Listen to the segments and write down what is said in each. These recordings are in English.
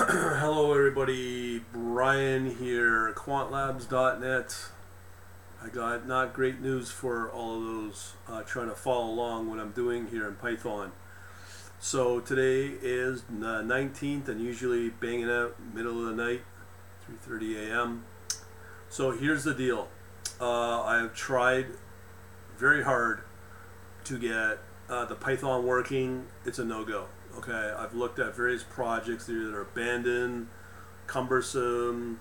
Hello, everybody. Brian here, quantlabs.net. I got not great news for all of those uh, trying to follow along what I'm doing here in Python. So today is the 19th, and usually banging out middle of the night, 3:30 a.m. So here's the deal. Uh, I have tried very hard to get uh, the Python working. It's a no-go. Okay, I've looked at various projects. that are abandoned, cumbersome.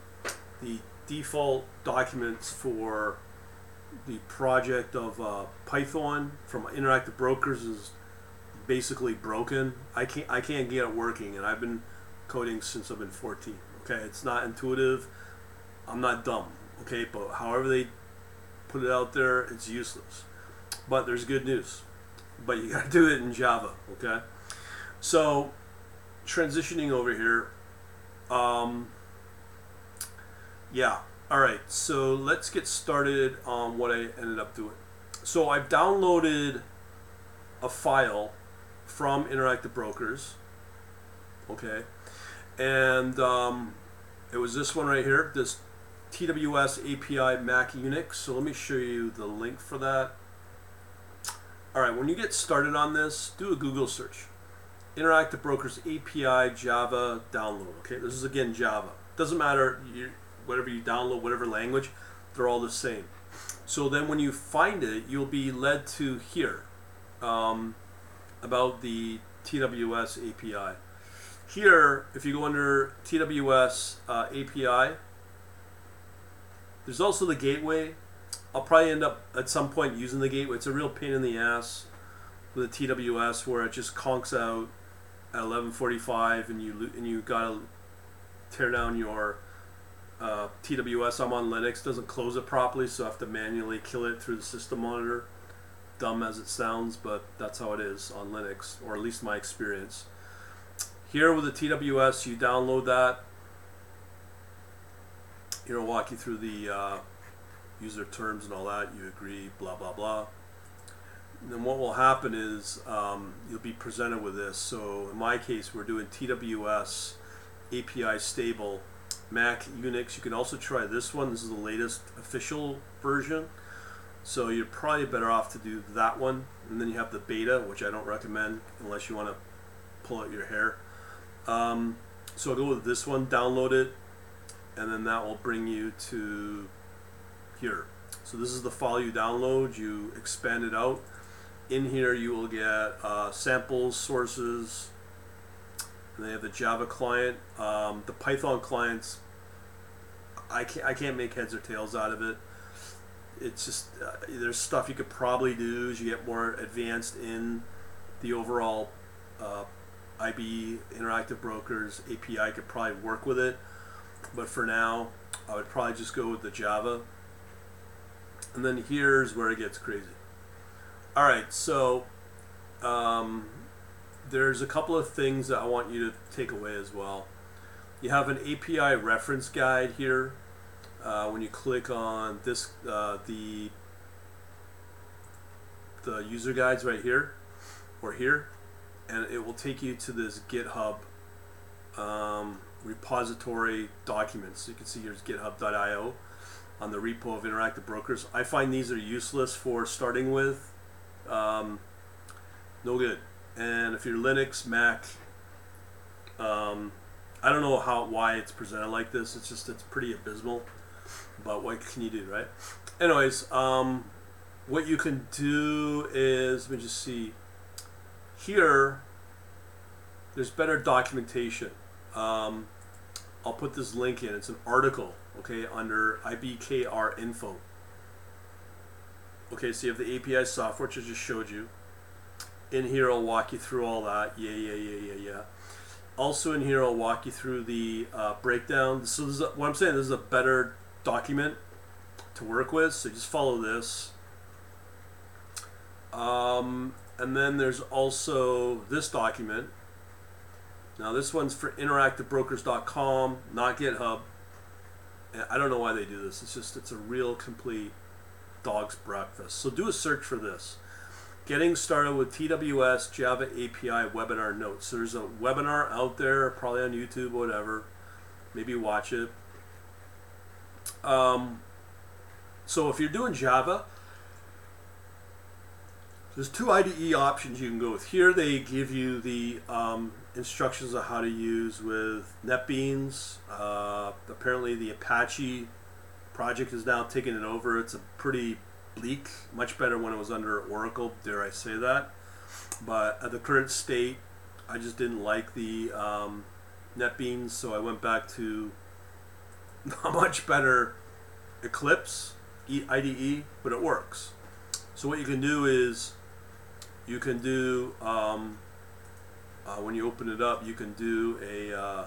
The default documents for the project of uh, Python from Interactive Brokers is basically broken. I can't I can't get it working, and I've been coding since I've been 14. Okay, it's not intuitive. I'm not dumb. Okay, but however they put it out there, it's useless. But there's good news. But you got to do it in Java. Okay. So, transitioning over here, um, yeah, all right. So let's get started on what I ended up doing. So I've downloaded a file from Interactive Brokers, okay, and um, it was this one right here, this TWS API Mac Unix. So let me show you the link for that. All right, when you get started on this, do a Google search. Interactive Brokers API Java download. Okay, this is again Java. Doesn't matter you, whatever you download, whatever language, they're all the same. So then when you find it, you'll be led to here um, about the TWS API. Here, if you go under TWS uh, API, there's also the gateway. I'll probably end up at some point using the gateway. It's a real pain in the ass with the TWS where it just conks out at 11:45 and you and you gotta tear down your uh, TWS. I'm on Linux, doesn't close it properly, so I have to manually kill it through the system monitor. Dumb as it sounds, but that's how it is on Linux, or at least my experience. Here with the TWS, you download that. I'll walk you through the uh, user terms and all that. You agree, blah blah blah then what will happen is um, you'll be presented with this. So in my case, we're doing TWS API stable Mac Unix. You can also try this one. This is the latest official version. So you're probably better off to do that one. And then you have the beta, which I don't recommend unless you want to pull out your hair. Um, so I'll go with this one, download it, and then that will bring you to here. So this is the file you download, you expand it out in here you will get uh, samples, sources, and they have the Java client. Um, the Python clients, I can't, I can't make heads or tails out of it. It's just, uh, there's stuff you could probably do as you get more advanced in the overall uh, IB Interactive Brokers API could probably work with it. But for now, I would probably just go with the Java. And then here's where it gets crazy. All right, so um, there's a couple of things that I want you to take away as well. You have an API reference guide here. Uh, when you click on this, uh, the the user guides right here or here, and it will take you to this GitHub um, repository documents. So you can see here's GitHub.io on the repo of Interactive Brokers. I find these are useless for starting with um, no good. And if you're Linux, Mac, um, I don't know how why it's presented like this. It's just it's pretty abysmal. But what can you do, right? Anyways, um, what you can do is let me just see. Here, there's better documentation. Um, I'll put this link in. It's an article, okay, under IBKR info. Okay, so you have the API software, which I just showed you. In here, I'll walk you through all that. Yeah, yeah, yeah, yeah, yeah. Also in here, I'll walk you through the uh, breakdown. So this is a, what I'm saying. This is a better document to work with. So just follow this. Um, and then there's also this document. Now this one's for interactivebrokers.com, not GitHub. I don't know why they do this. It's just it's a real complete dog's breakfast. So do a search for this. getting started with TWS Java API webinar notes. There's a webinar out there, probably on YouTube, whatever. Maybe watch it. Um, so if you're doing Java, there's two IDE options you can go with. Here they give you the um, instructions on how to use with NetBeans. Uh, apparently the Apache project is now taking it over. It's a pretty bleak, much better when it was under Oracle, dare I say that. But at the current state, I just didn't like the um, NetBeans, so I went back to a much better Eclipse IDE, but it works. So what you can do is you can do um, uh, when you open it up, you can do a uh,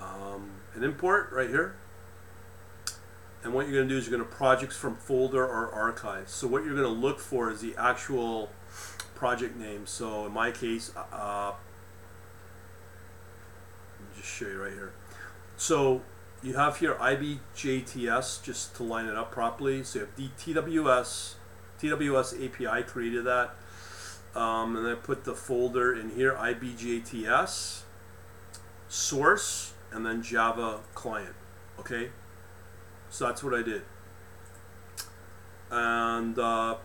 um, an import right here. And what you're going to do is you're going to projects from folder or archive. So what you're going to look for is the actual project name. So in my case, uh, uh let me just show you right here. So you have here IBJTS just to line it up properly. So you have the TWS, TWS API created that. Um, and then I put the folder in here, IBJTS, source, and then Java client. Okay, so that's what I did. And uh,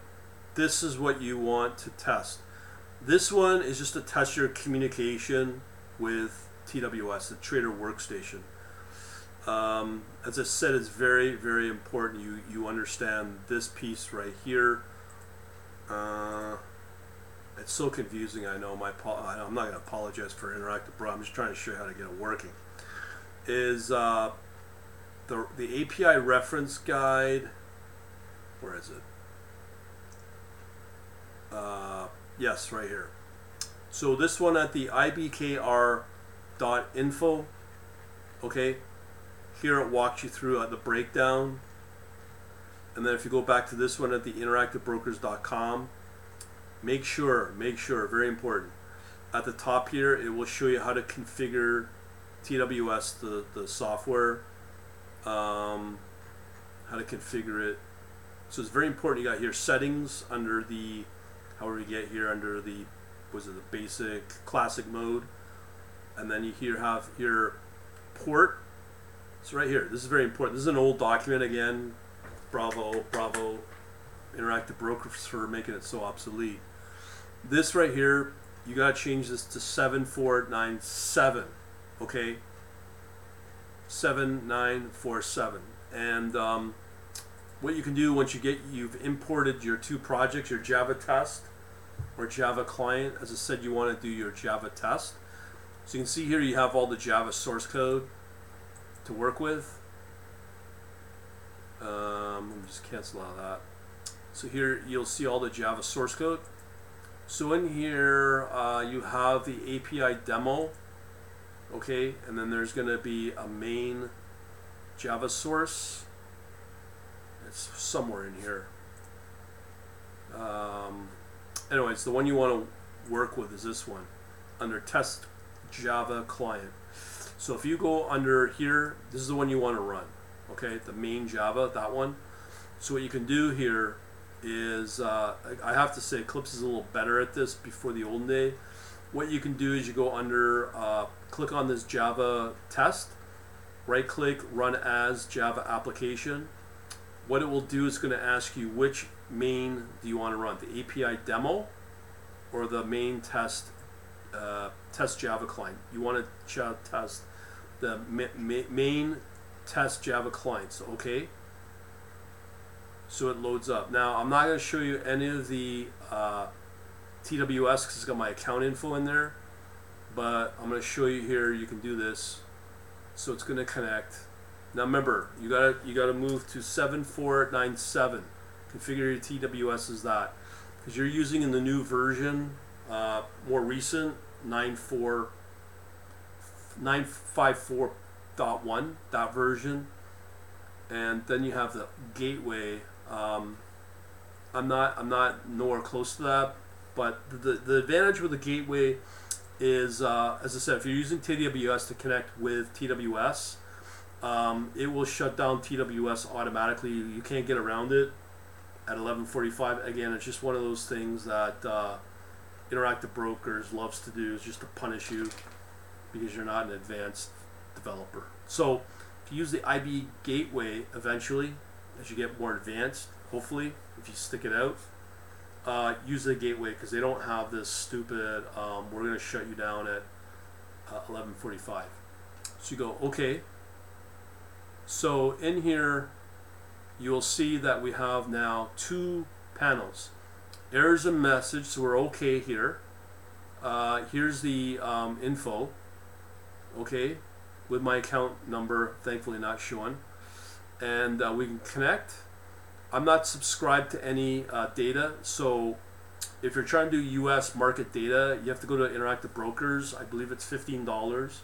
this is what you want to test. This one is just to test your communication with TWS, the Trader Workstation. Um, as I said, it's very, very important you, you understand this piece right here. Uh, it's so confusing. I know my I'm not going to apologize for interactive bro. I'm just trying to show you how to get it working. Is uh, the the API reference guide? Where is it? Uh, yes, right here. So this one at the ibkr.info. Okay, here it walks you through uh, the breakdown. And then if you go back to this one at the interactivebrokers.com, make sure, make sure, very important. At the top here, it will show you how to configure TWS, the, the software, um, how to configure it. So it's very important. You got here settings under the, however you get here under the, was it the basic classic mode, and then you here have your port. So right here, this is very important. This is an old document again. Bravo, bravo, interactive brokers for making it so obsolete. This right here, you gotta change this to 7497, okay? 7947. And um, what you can do once you get, you've imported your two projects, your Java test or Java client. As I said, you wanna do your Java test. So you can see here you have all the Java source code to work with. Um, let me just cancel out that. So here you'll see all the Java source code. So in here, uh, you have the API demo, okay, and then there's going to be a main Java source. It's somewhere in here. Um, anyways, the one you want to work with is this one, under Test Java Client. So if you go under here, this is the one you want to run, okay, the main Java, that one. So what you can do here is uh, I have to say Eclipse is a little better at this before the olden day. What you can do is you go under, uh, click on this Java test, right click, run as Java application. What it will do is going to ask you which main do you want to run, the API demo or the main test uh, test Java client. You want to test the ma ma main test Java clients, okay? so it loads up. Now I'm not going to show you any of the uh, TWS because it's got my account info in there, but I'm going to show you here. You can do this, so it's going to connect. Now remember, you got to you got to move to 7497. Configure your TWS as that because you're using in the new version, uh, more recent 94 954.1 that version and then you have the gateway um, I'm not I'm not nowhere close to that, but the the advantage with the gateway is uh, as I said, if you're using TWS to connect with TWS, um, it will shut down TWS automatically. You can't get around it. at 11:45. Again, it's just one of those things that uh, Interactive Brokers loves to do is just to punish you because you're not an advanced developer. So if you use the IB gateway eventually, as you get more advanced, hopefully, if you stick it out, uh, use the gateway because they don't have this stupid. Um, we're going to shut you down at uh, 11:45. So you go okay. So in here, you'll see that we have now two panels. Errors and message, so we're okay here. Uh, here's the um, info, okay, with my account number, thankfully not showing. And uh, we can connect. I'm not subscribed to any uh, data, so if you're trying to do U.S. market data, you have to go to Interactive Brokers. I believe it's fifteen dollars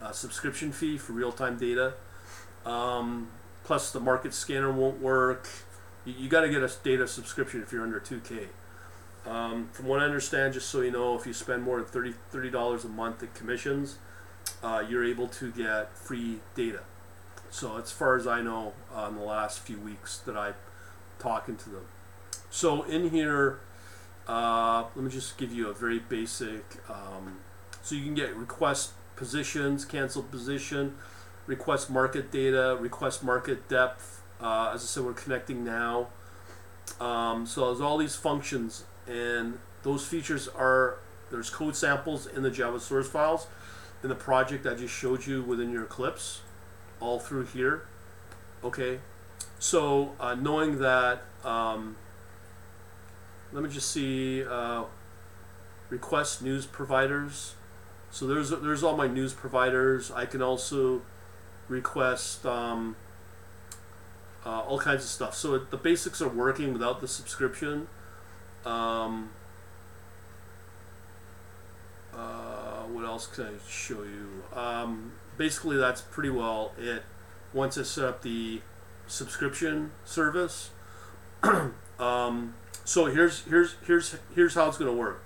uh, subscription fee for real-time data. Um, plus, the market scanner won't work. You, you got to get a data subscription if you're under 2K. Um, from what I understand, just so you know, if you spend more than 30 dollars a month in commissions, uh, you're able to get free data. So as far as I know, in the last few weeks that I'm talking to them. So in here, uh, let me just give you a very basic. Um, so you can get request positions, cancel position, request market data, request market depth. Uh, as I said, we're connecting now. Um, so there's all these functions, and those features are there's code samples in the Java source files in the project I just showed you within your Eclipse, all through here. Okay, so uh, knowing that. Um, let me just see uh, request news providers so there's there's all my news providers I can also request um, uh, all kinds of stuff so it, the basics are working without the subscription um, uh, what else can I show you um, basically that's pretty well it once I set up the subscription service um, so here's here's here's here's how it's going to work.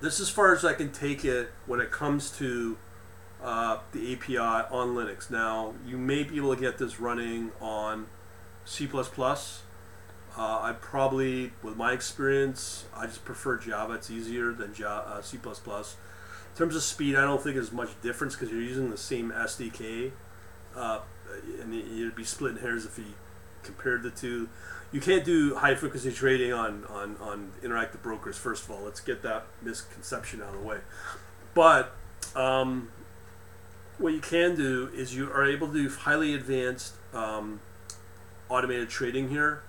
This is as far as I can take it when it comes to uh, the API on Linux. Now you may be able to get this running on C++. Uh, I probably, with my experience, I just prefer Java. It's easier than Java, uh, C++. In terms of speed, I don't think there's much difference because you're using the same SDK, uh, and you'd be splitting hairs if you compared the two you can't do high frequency trading on, on, on interactive brokers, first of all. Let's get that misconception out of the way. But um, what you can do is you are able to do highly advanced um, automated trading here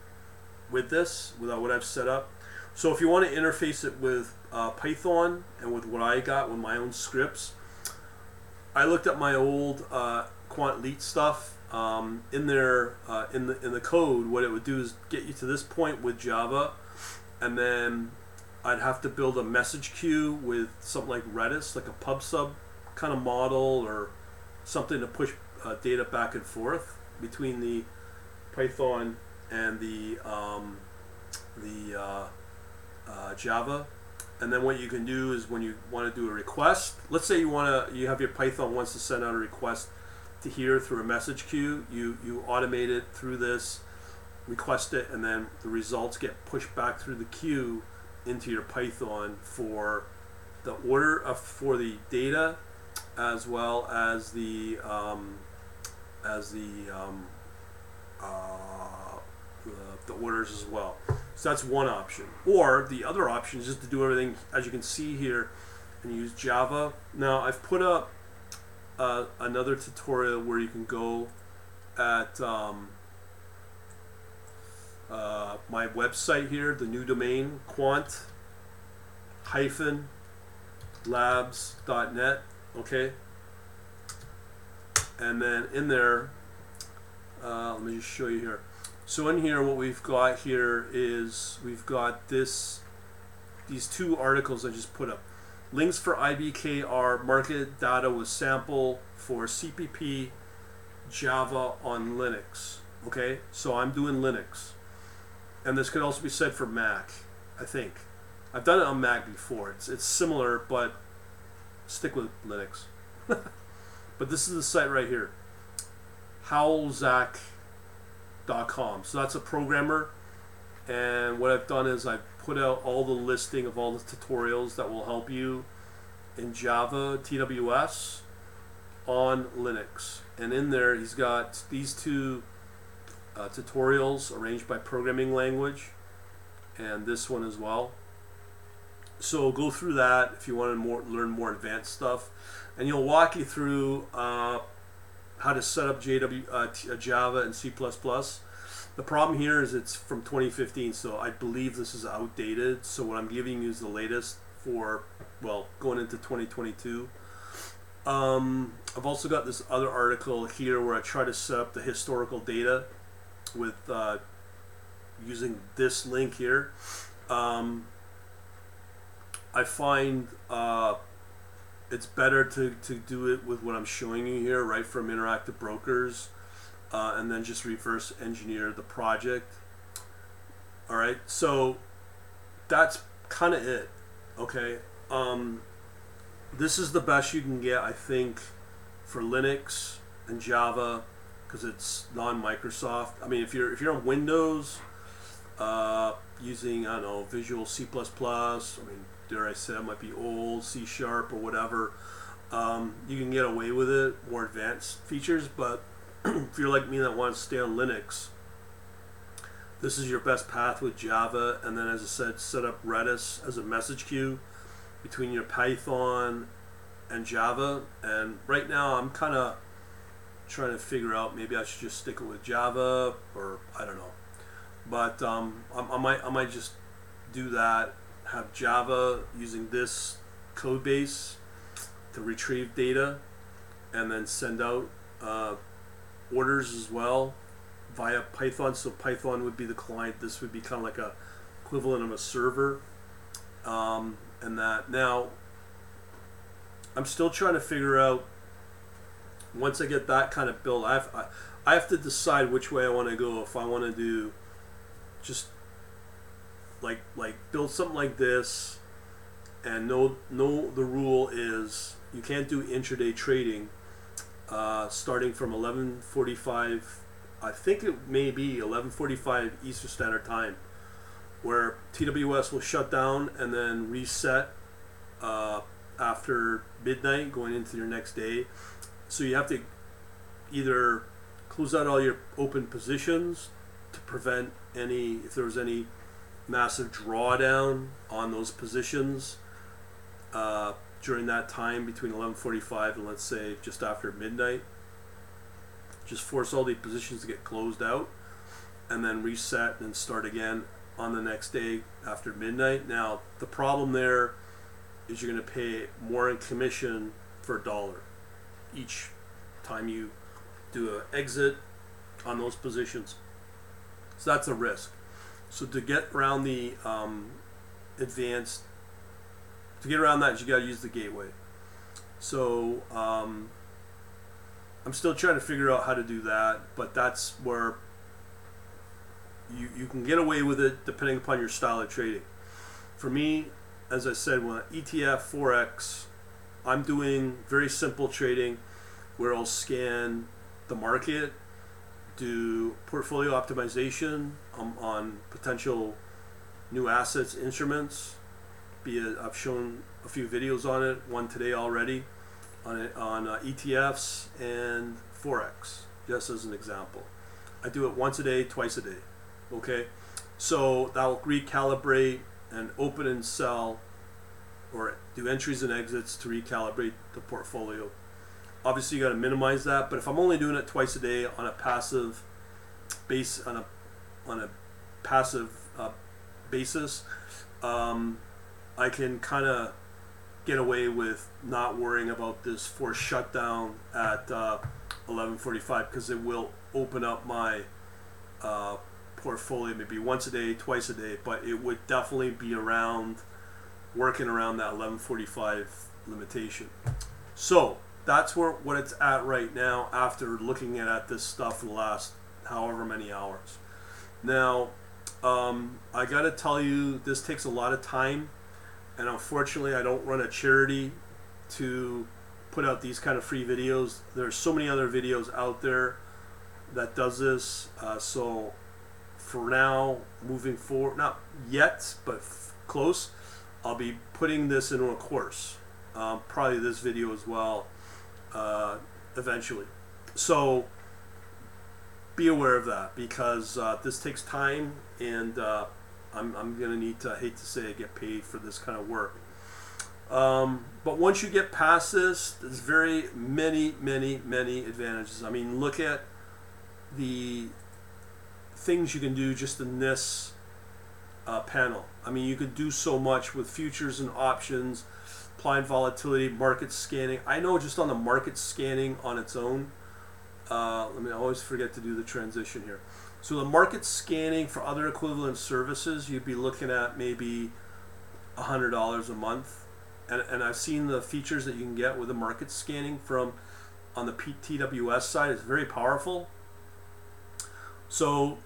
with this, without what I've set up. So if you want to interface it with uh, Python and with what I got with my own scripts, I looked at my old uh, Quant Leet stuff um, in there uh, in the in the code, what it would do is get you to this point with Java, and then I'd have to build a message queue with something like Redis, like a pub sub kind of model, or something to push uh, data back and forth between the Python and the um, the uh, uh Java. And then what you can do is when you want to do a request, let's say you want to you have your Python wants to send out a request to here through a message queue. You you automate it through this, request it, and then the results get pushed back through the queue into your Python for the order of for the data, as well as the um, as the, um, uh, the orders as well. So that's one option. Or the other option is just to do everything as you can see here and use Java. Now I've put up uh, another tutorial where you can go at um, uh, my website here, the new domain, quant hyphen labs.net, okay? And then in there, uh, let me just show you here. So in here, what we've got here is we've got this, these two articles I just put up. Links for IBKR market data with sample for CPP Java on Linux. Okay, so I'm doing Linux. And this could also be said for Mac, I think. I've done it on Mac before. It's, it's similar, but stick with Linux. but this is the site right here. Howlzach programmer.com. So that's a programmer. And what I've done is I've put out all the listing of all the tutorials that will help you in Java TWS on Linux. And in there, he's got these two uh, tutorials arranged by programming language and this one as well. So go through that if you want to more, learn more advanced stuff. And he'll walk you through uh, how to set up JW, uh, uh Java and C++. The problem here is it's from 2015, so I believe this is outdated. So what I'm giving you is the latest for, well, going into 2022. Um, I've also got this other article here where I try to set up the historical data with uh, using this link here. Um, I find uh, it's better to, to do it with what I'm showing you here, right from Interactive Brokers, uh, and then just reverse engineer the project. All right, so that's kind of it. Okay, um, this is the best you can get, I think, for Linux and Java because it's non-Microsoft. I mean, if you're if you're on Windows, uh, using I don't know Visual C++. I mean, dare I say it might be old C sharp or whatever. Um, you can get away with it, more advanced features. But if you're like me that wants to stay on Linux, this is your best path with Java. And then, as I said, set up Redis as a message queue between your Python and Java. And right now, I'm kind of trying to figure out maybe I should just stick it with Java or I don't know. But um, I, I, might I might just do that. Have Java using this code base to retrieve data, and then send out uh, orders as well via Python. So Python would be the client. This would be kind of like a equivalent of a server. Um, and that now I'm still trying to figure out once I get that kind of built, I have, I, I have to decide which way I want to go. If I want to do just like like build something like this, and know know the rule is you can't do intraday trading uh, starting from 11:45. I think it may be 11:45 Eastern Standard Time, where TWS will shut down and then reset uh, after midnight, going into your next day so you have to either close out all your open positions to prevent any, if there was any massive drawdown on those positions uh, during that time between 11:45 and let's say just after midnight. Just force all the positions to get closed out, and then reset and start again on the next day after midnight. Now the problem there is you're going to pay more in commission for a dollar each time you do an exit on those positions. So that's a risk. So to get around the um, advanced, to get around that, you got to use the gateway. So um, I'm still trying to figure out how to do that, but that's where you, you can get away with it depending upon your style of trading. For me, as I said, when ETF Forex, I'm doing very simple trading where I'll scan the market, do portfolio optimization um, on potential new assets, instruments. Be it, I've shown a few videos on it, one today already, on it, on uh, ETFs and forex, just as an example. I do it once a day, twice a day. Okay, so that will recalibrate and open and sell, or do entries and exits to recalibrate the portfolio obviously you got to minimize that. But if I'm only doing it twice a day on a passive base on a on a passive uh, basis, um, I can kind of get away with not worrying about this forced shutdown at uh, 11:45 because it will open up my uh, portfolio maybe once a day, twice a day, but it would definitely be around working around that 11:45 limitation. So that's where what it's at right now after looking at, at this stuff for the last however many hours. Now, um, I got to tell you, this takes a lot of time, and unfortunately, I don't run a charity to put out these kind of free videos. There's so many other videos out there that does this. Uh, so for now, moving forward, not yet, but f- close, I'll be putting this into a course. Um, probably this video as well, uh, eventually. So be aware of that because uh, this takes time and uh, I'm, I'm going to need to, I hate to say, I get paid for this kind of work. Um, but once you get past this, there's very many, many, many advantages. I mean, look at the things you can do just in this uh, panel. I mean, you could do so much with futures and options, volatility, market scanning. I know just on the market scanning on its own, uh, let me I always forget to do the transition here. So the market scanning for other equivalent services, you'd be looking at maybe $100 a month and, and I've seen the features that you can get with the market scanning from on the TWS side is very powerful. So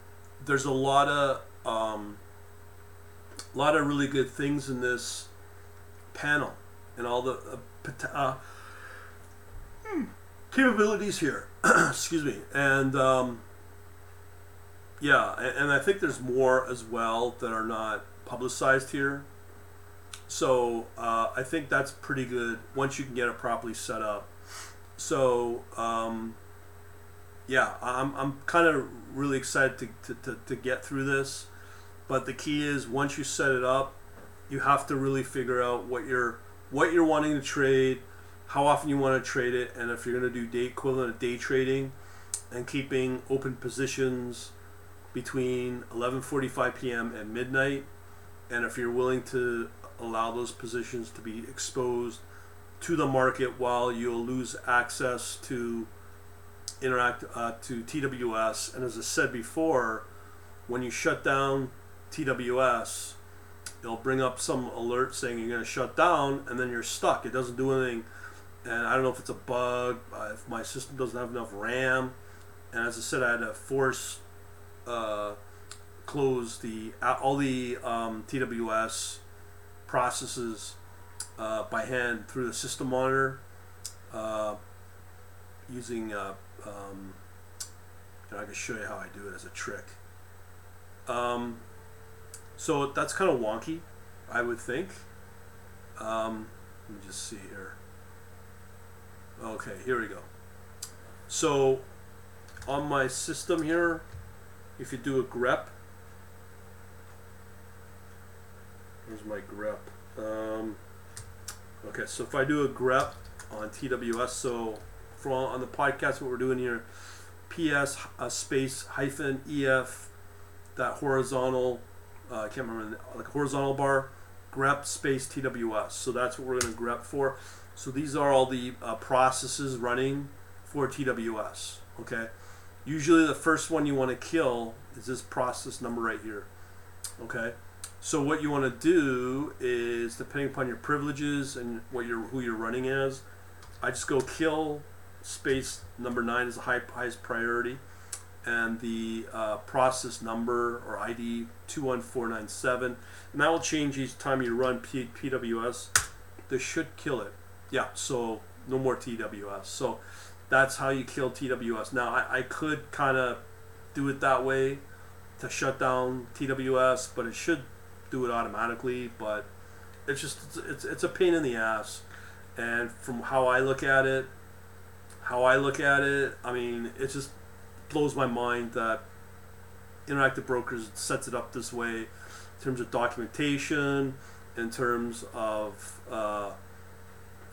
there's a lot of um, lot of really good things in this panel and all the uh, uh, capabilities here. Excuse me, and um, yeah, and, and I think there's more as well that are not publicized here. So uh, I think that's pretty good once you can get it properly set up. So um, yeah, I'm, I'm kind of really excited to, to, to, to get through this. But the key is once you set it up, you have to really figure out what you're what you're wanting to trade, how often you want to trade it, and if you're going to do day equivalent of day trading, and keeping open positions between 11:45 p.m. and midnight, and if you're willing to allow those positions to be exposed to the market while you'll lose access to interact uh, to TWS. And as I said before, when you shut down TWS, it'll bring up some alert saying you're going to shut down, and then you're stuck. It doesn't do anything. And I don't know if it's a bug, uh, if my system doesn't have enough RAM. And as I said, I had to force uh, close the all the um, TWS processes uh, by hand through the system monitor uh, using, uh, um, I can show you how I do it as a trick. Um, so that's kind of wonky, I would think. Um, let me just see here. Okay, here we go. So on my system here, if you do a grep, Here's my grep. Um, okay, so if I do a grep on TWS, so for on the podcast, what we're doing here, PS uh, space hyphen EF that horizontal, uh, I can't remember, like horizontal bar, grep space TWS. So that's what we're going to grep for. So these are all the uh, processes running for TWS. Okay. Usually the first one you want to kill is this process number right here. Okay. So what you want to do is, depending upon your privileges and what you're who you're running as, I just go kill space number nine is the high, highest priority, and the uh, process number or ID two one four nine seven, and that will change each time you run P- PWS. This should kill it. Yeah. So no more TWS. So that's how you kill TWS. Now I, I could kind of do it that way to shut down TWS, but it should do it automatically, but it's just it's, it's, it's a pain in the ass. And from how I look at it, how I look at it, I mean, it just blows my mind that Interactive Brokers sets it up this way in terms of documentation, in terms of uh,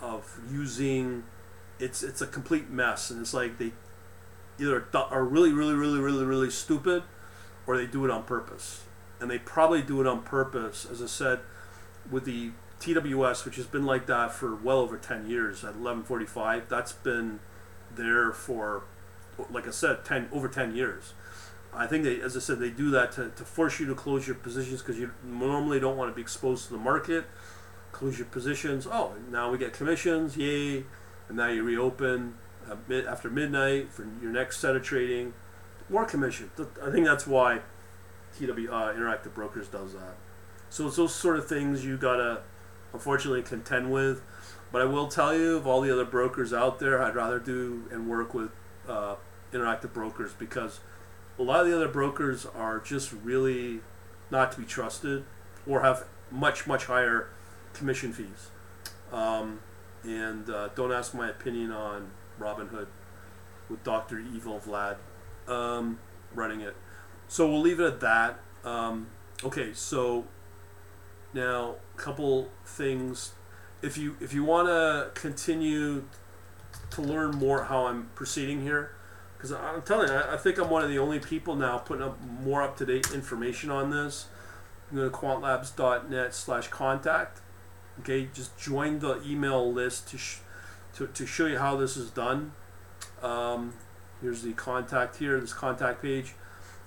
of using. It's it's a complete mess, and it's like they either are really really really really really stupid, or they do it on purpose and they probably do it on purpose. As I said, with the TWS, which has been like that for well over 10 years at 1145, that's been there for, like I said, 10 over 10 years. I think they, as I said, they do that to, to force you to close your positions because you normally don't want to be exposed to the market. Close your positions. Oh, now we get commissions, yay! And now you reopen after midnight for your next set of trading. More commission. I think that's why TW uh, Interactive Brokers does that. So it's those sort of things you gotta unfortunately contend with. But I will tell you, of all the other brokers out there, I'd rather do and work with uh, interactive brokers because a lot of the other brokers are just really not to be trusted or have much much higher commission fees. Um, and uh, don't ask my opinion on Robinhood with Dr. Evil Vlad um, running it. So we'll leave it at that. Um, okay, so now a couple things. If you if you want to continue to learn more how I'm proceeding here, because I'm telling you, I, I think I'm one of the only people now putting up more up to date information on this. Go to quantlabs.net slash contact. Okay, just join the email list to, sh- to, to show you how this is done. Um, here's the contact here, this contact page.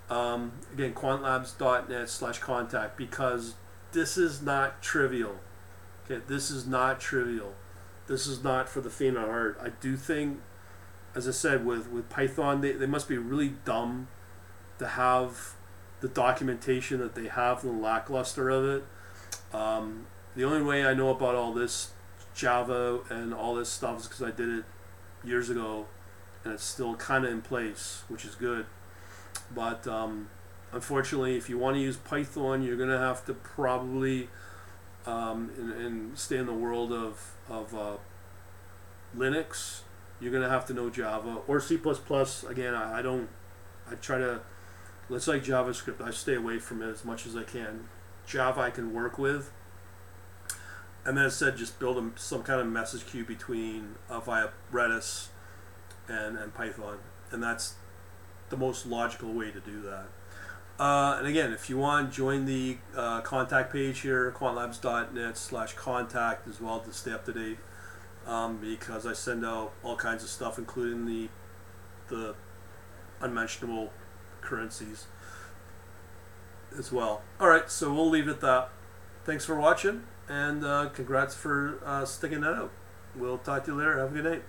Um, again, quantlabs.net slash contact because this is not trivial. Okay, this is not trivial. This is not for the faint of heart. I do think, as I said, with, with Python, they, they must be really dumb to have the documentation that they have and the lackluster of it. Um, the only way I know about all this Java and all this stuff is because I did it years ago, and it's still kind of in place, which is good. But um, unfortunately, if you want to use Python, you're going to have to probably um, and, and stay in the world of, of uh, Linux. You're going to have to know Java or C++. Again, I, I don't, I try to, let's like JavaScript, I stay away from it as much as I can. Java I can work with. And then I said just build a, some kind of message queue between uh, via Redis and, and Python. And that's the most logical way to do that. Uh, and again, if you want, join the uh, contact page here, quantlabs.net slash contact as well to stay up to date. Um, because I send out all kinds of stuff, including the the unmentionable currencies as well. All right, so we'll leave it at that. Thanks for watching, and uh, congrats for uh, sticking that out. We'll talk to you later. Have a good night.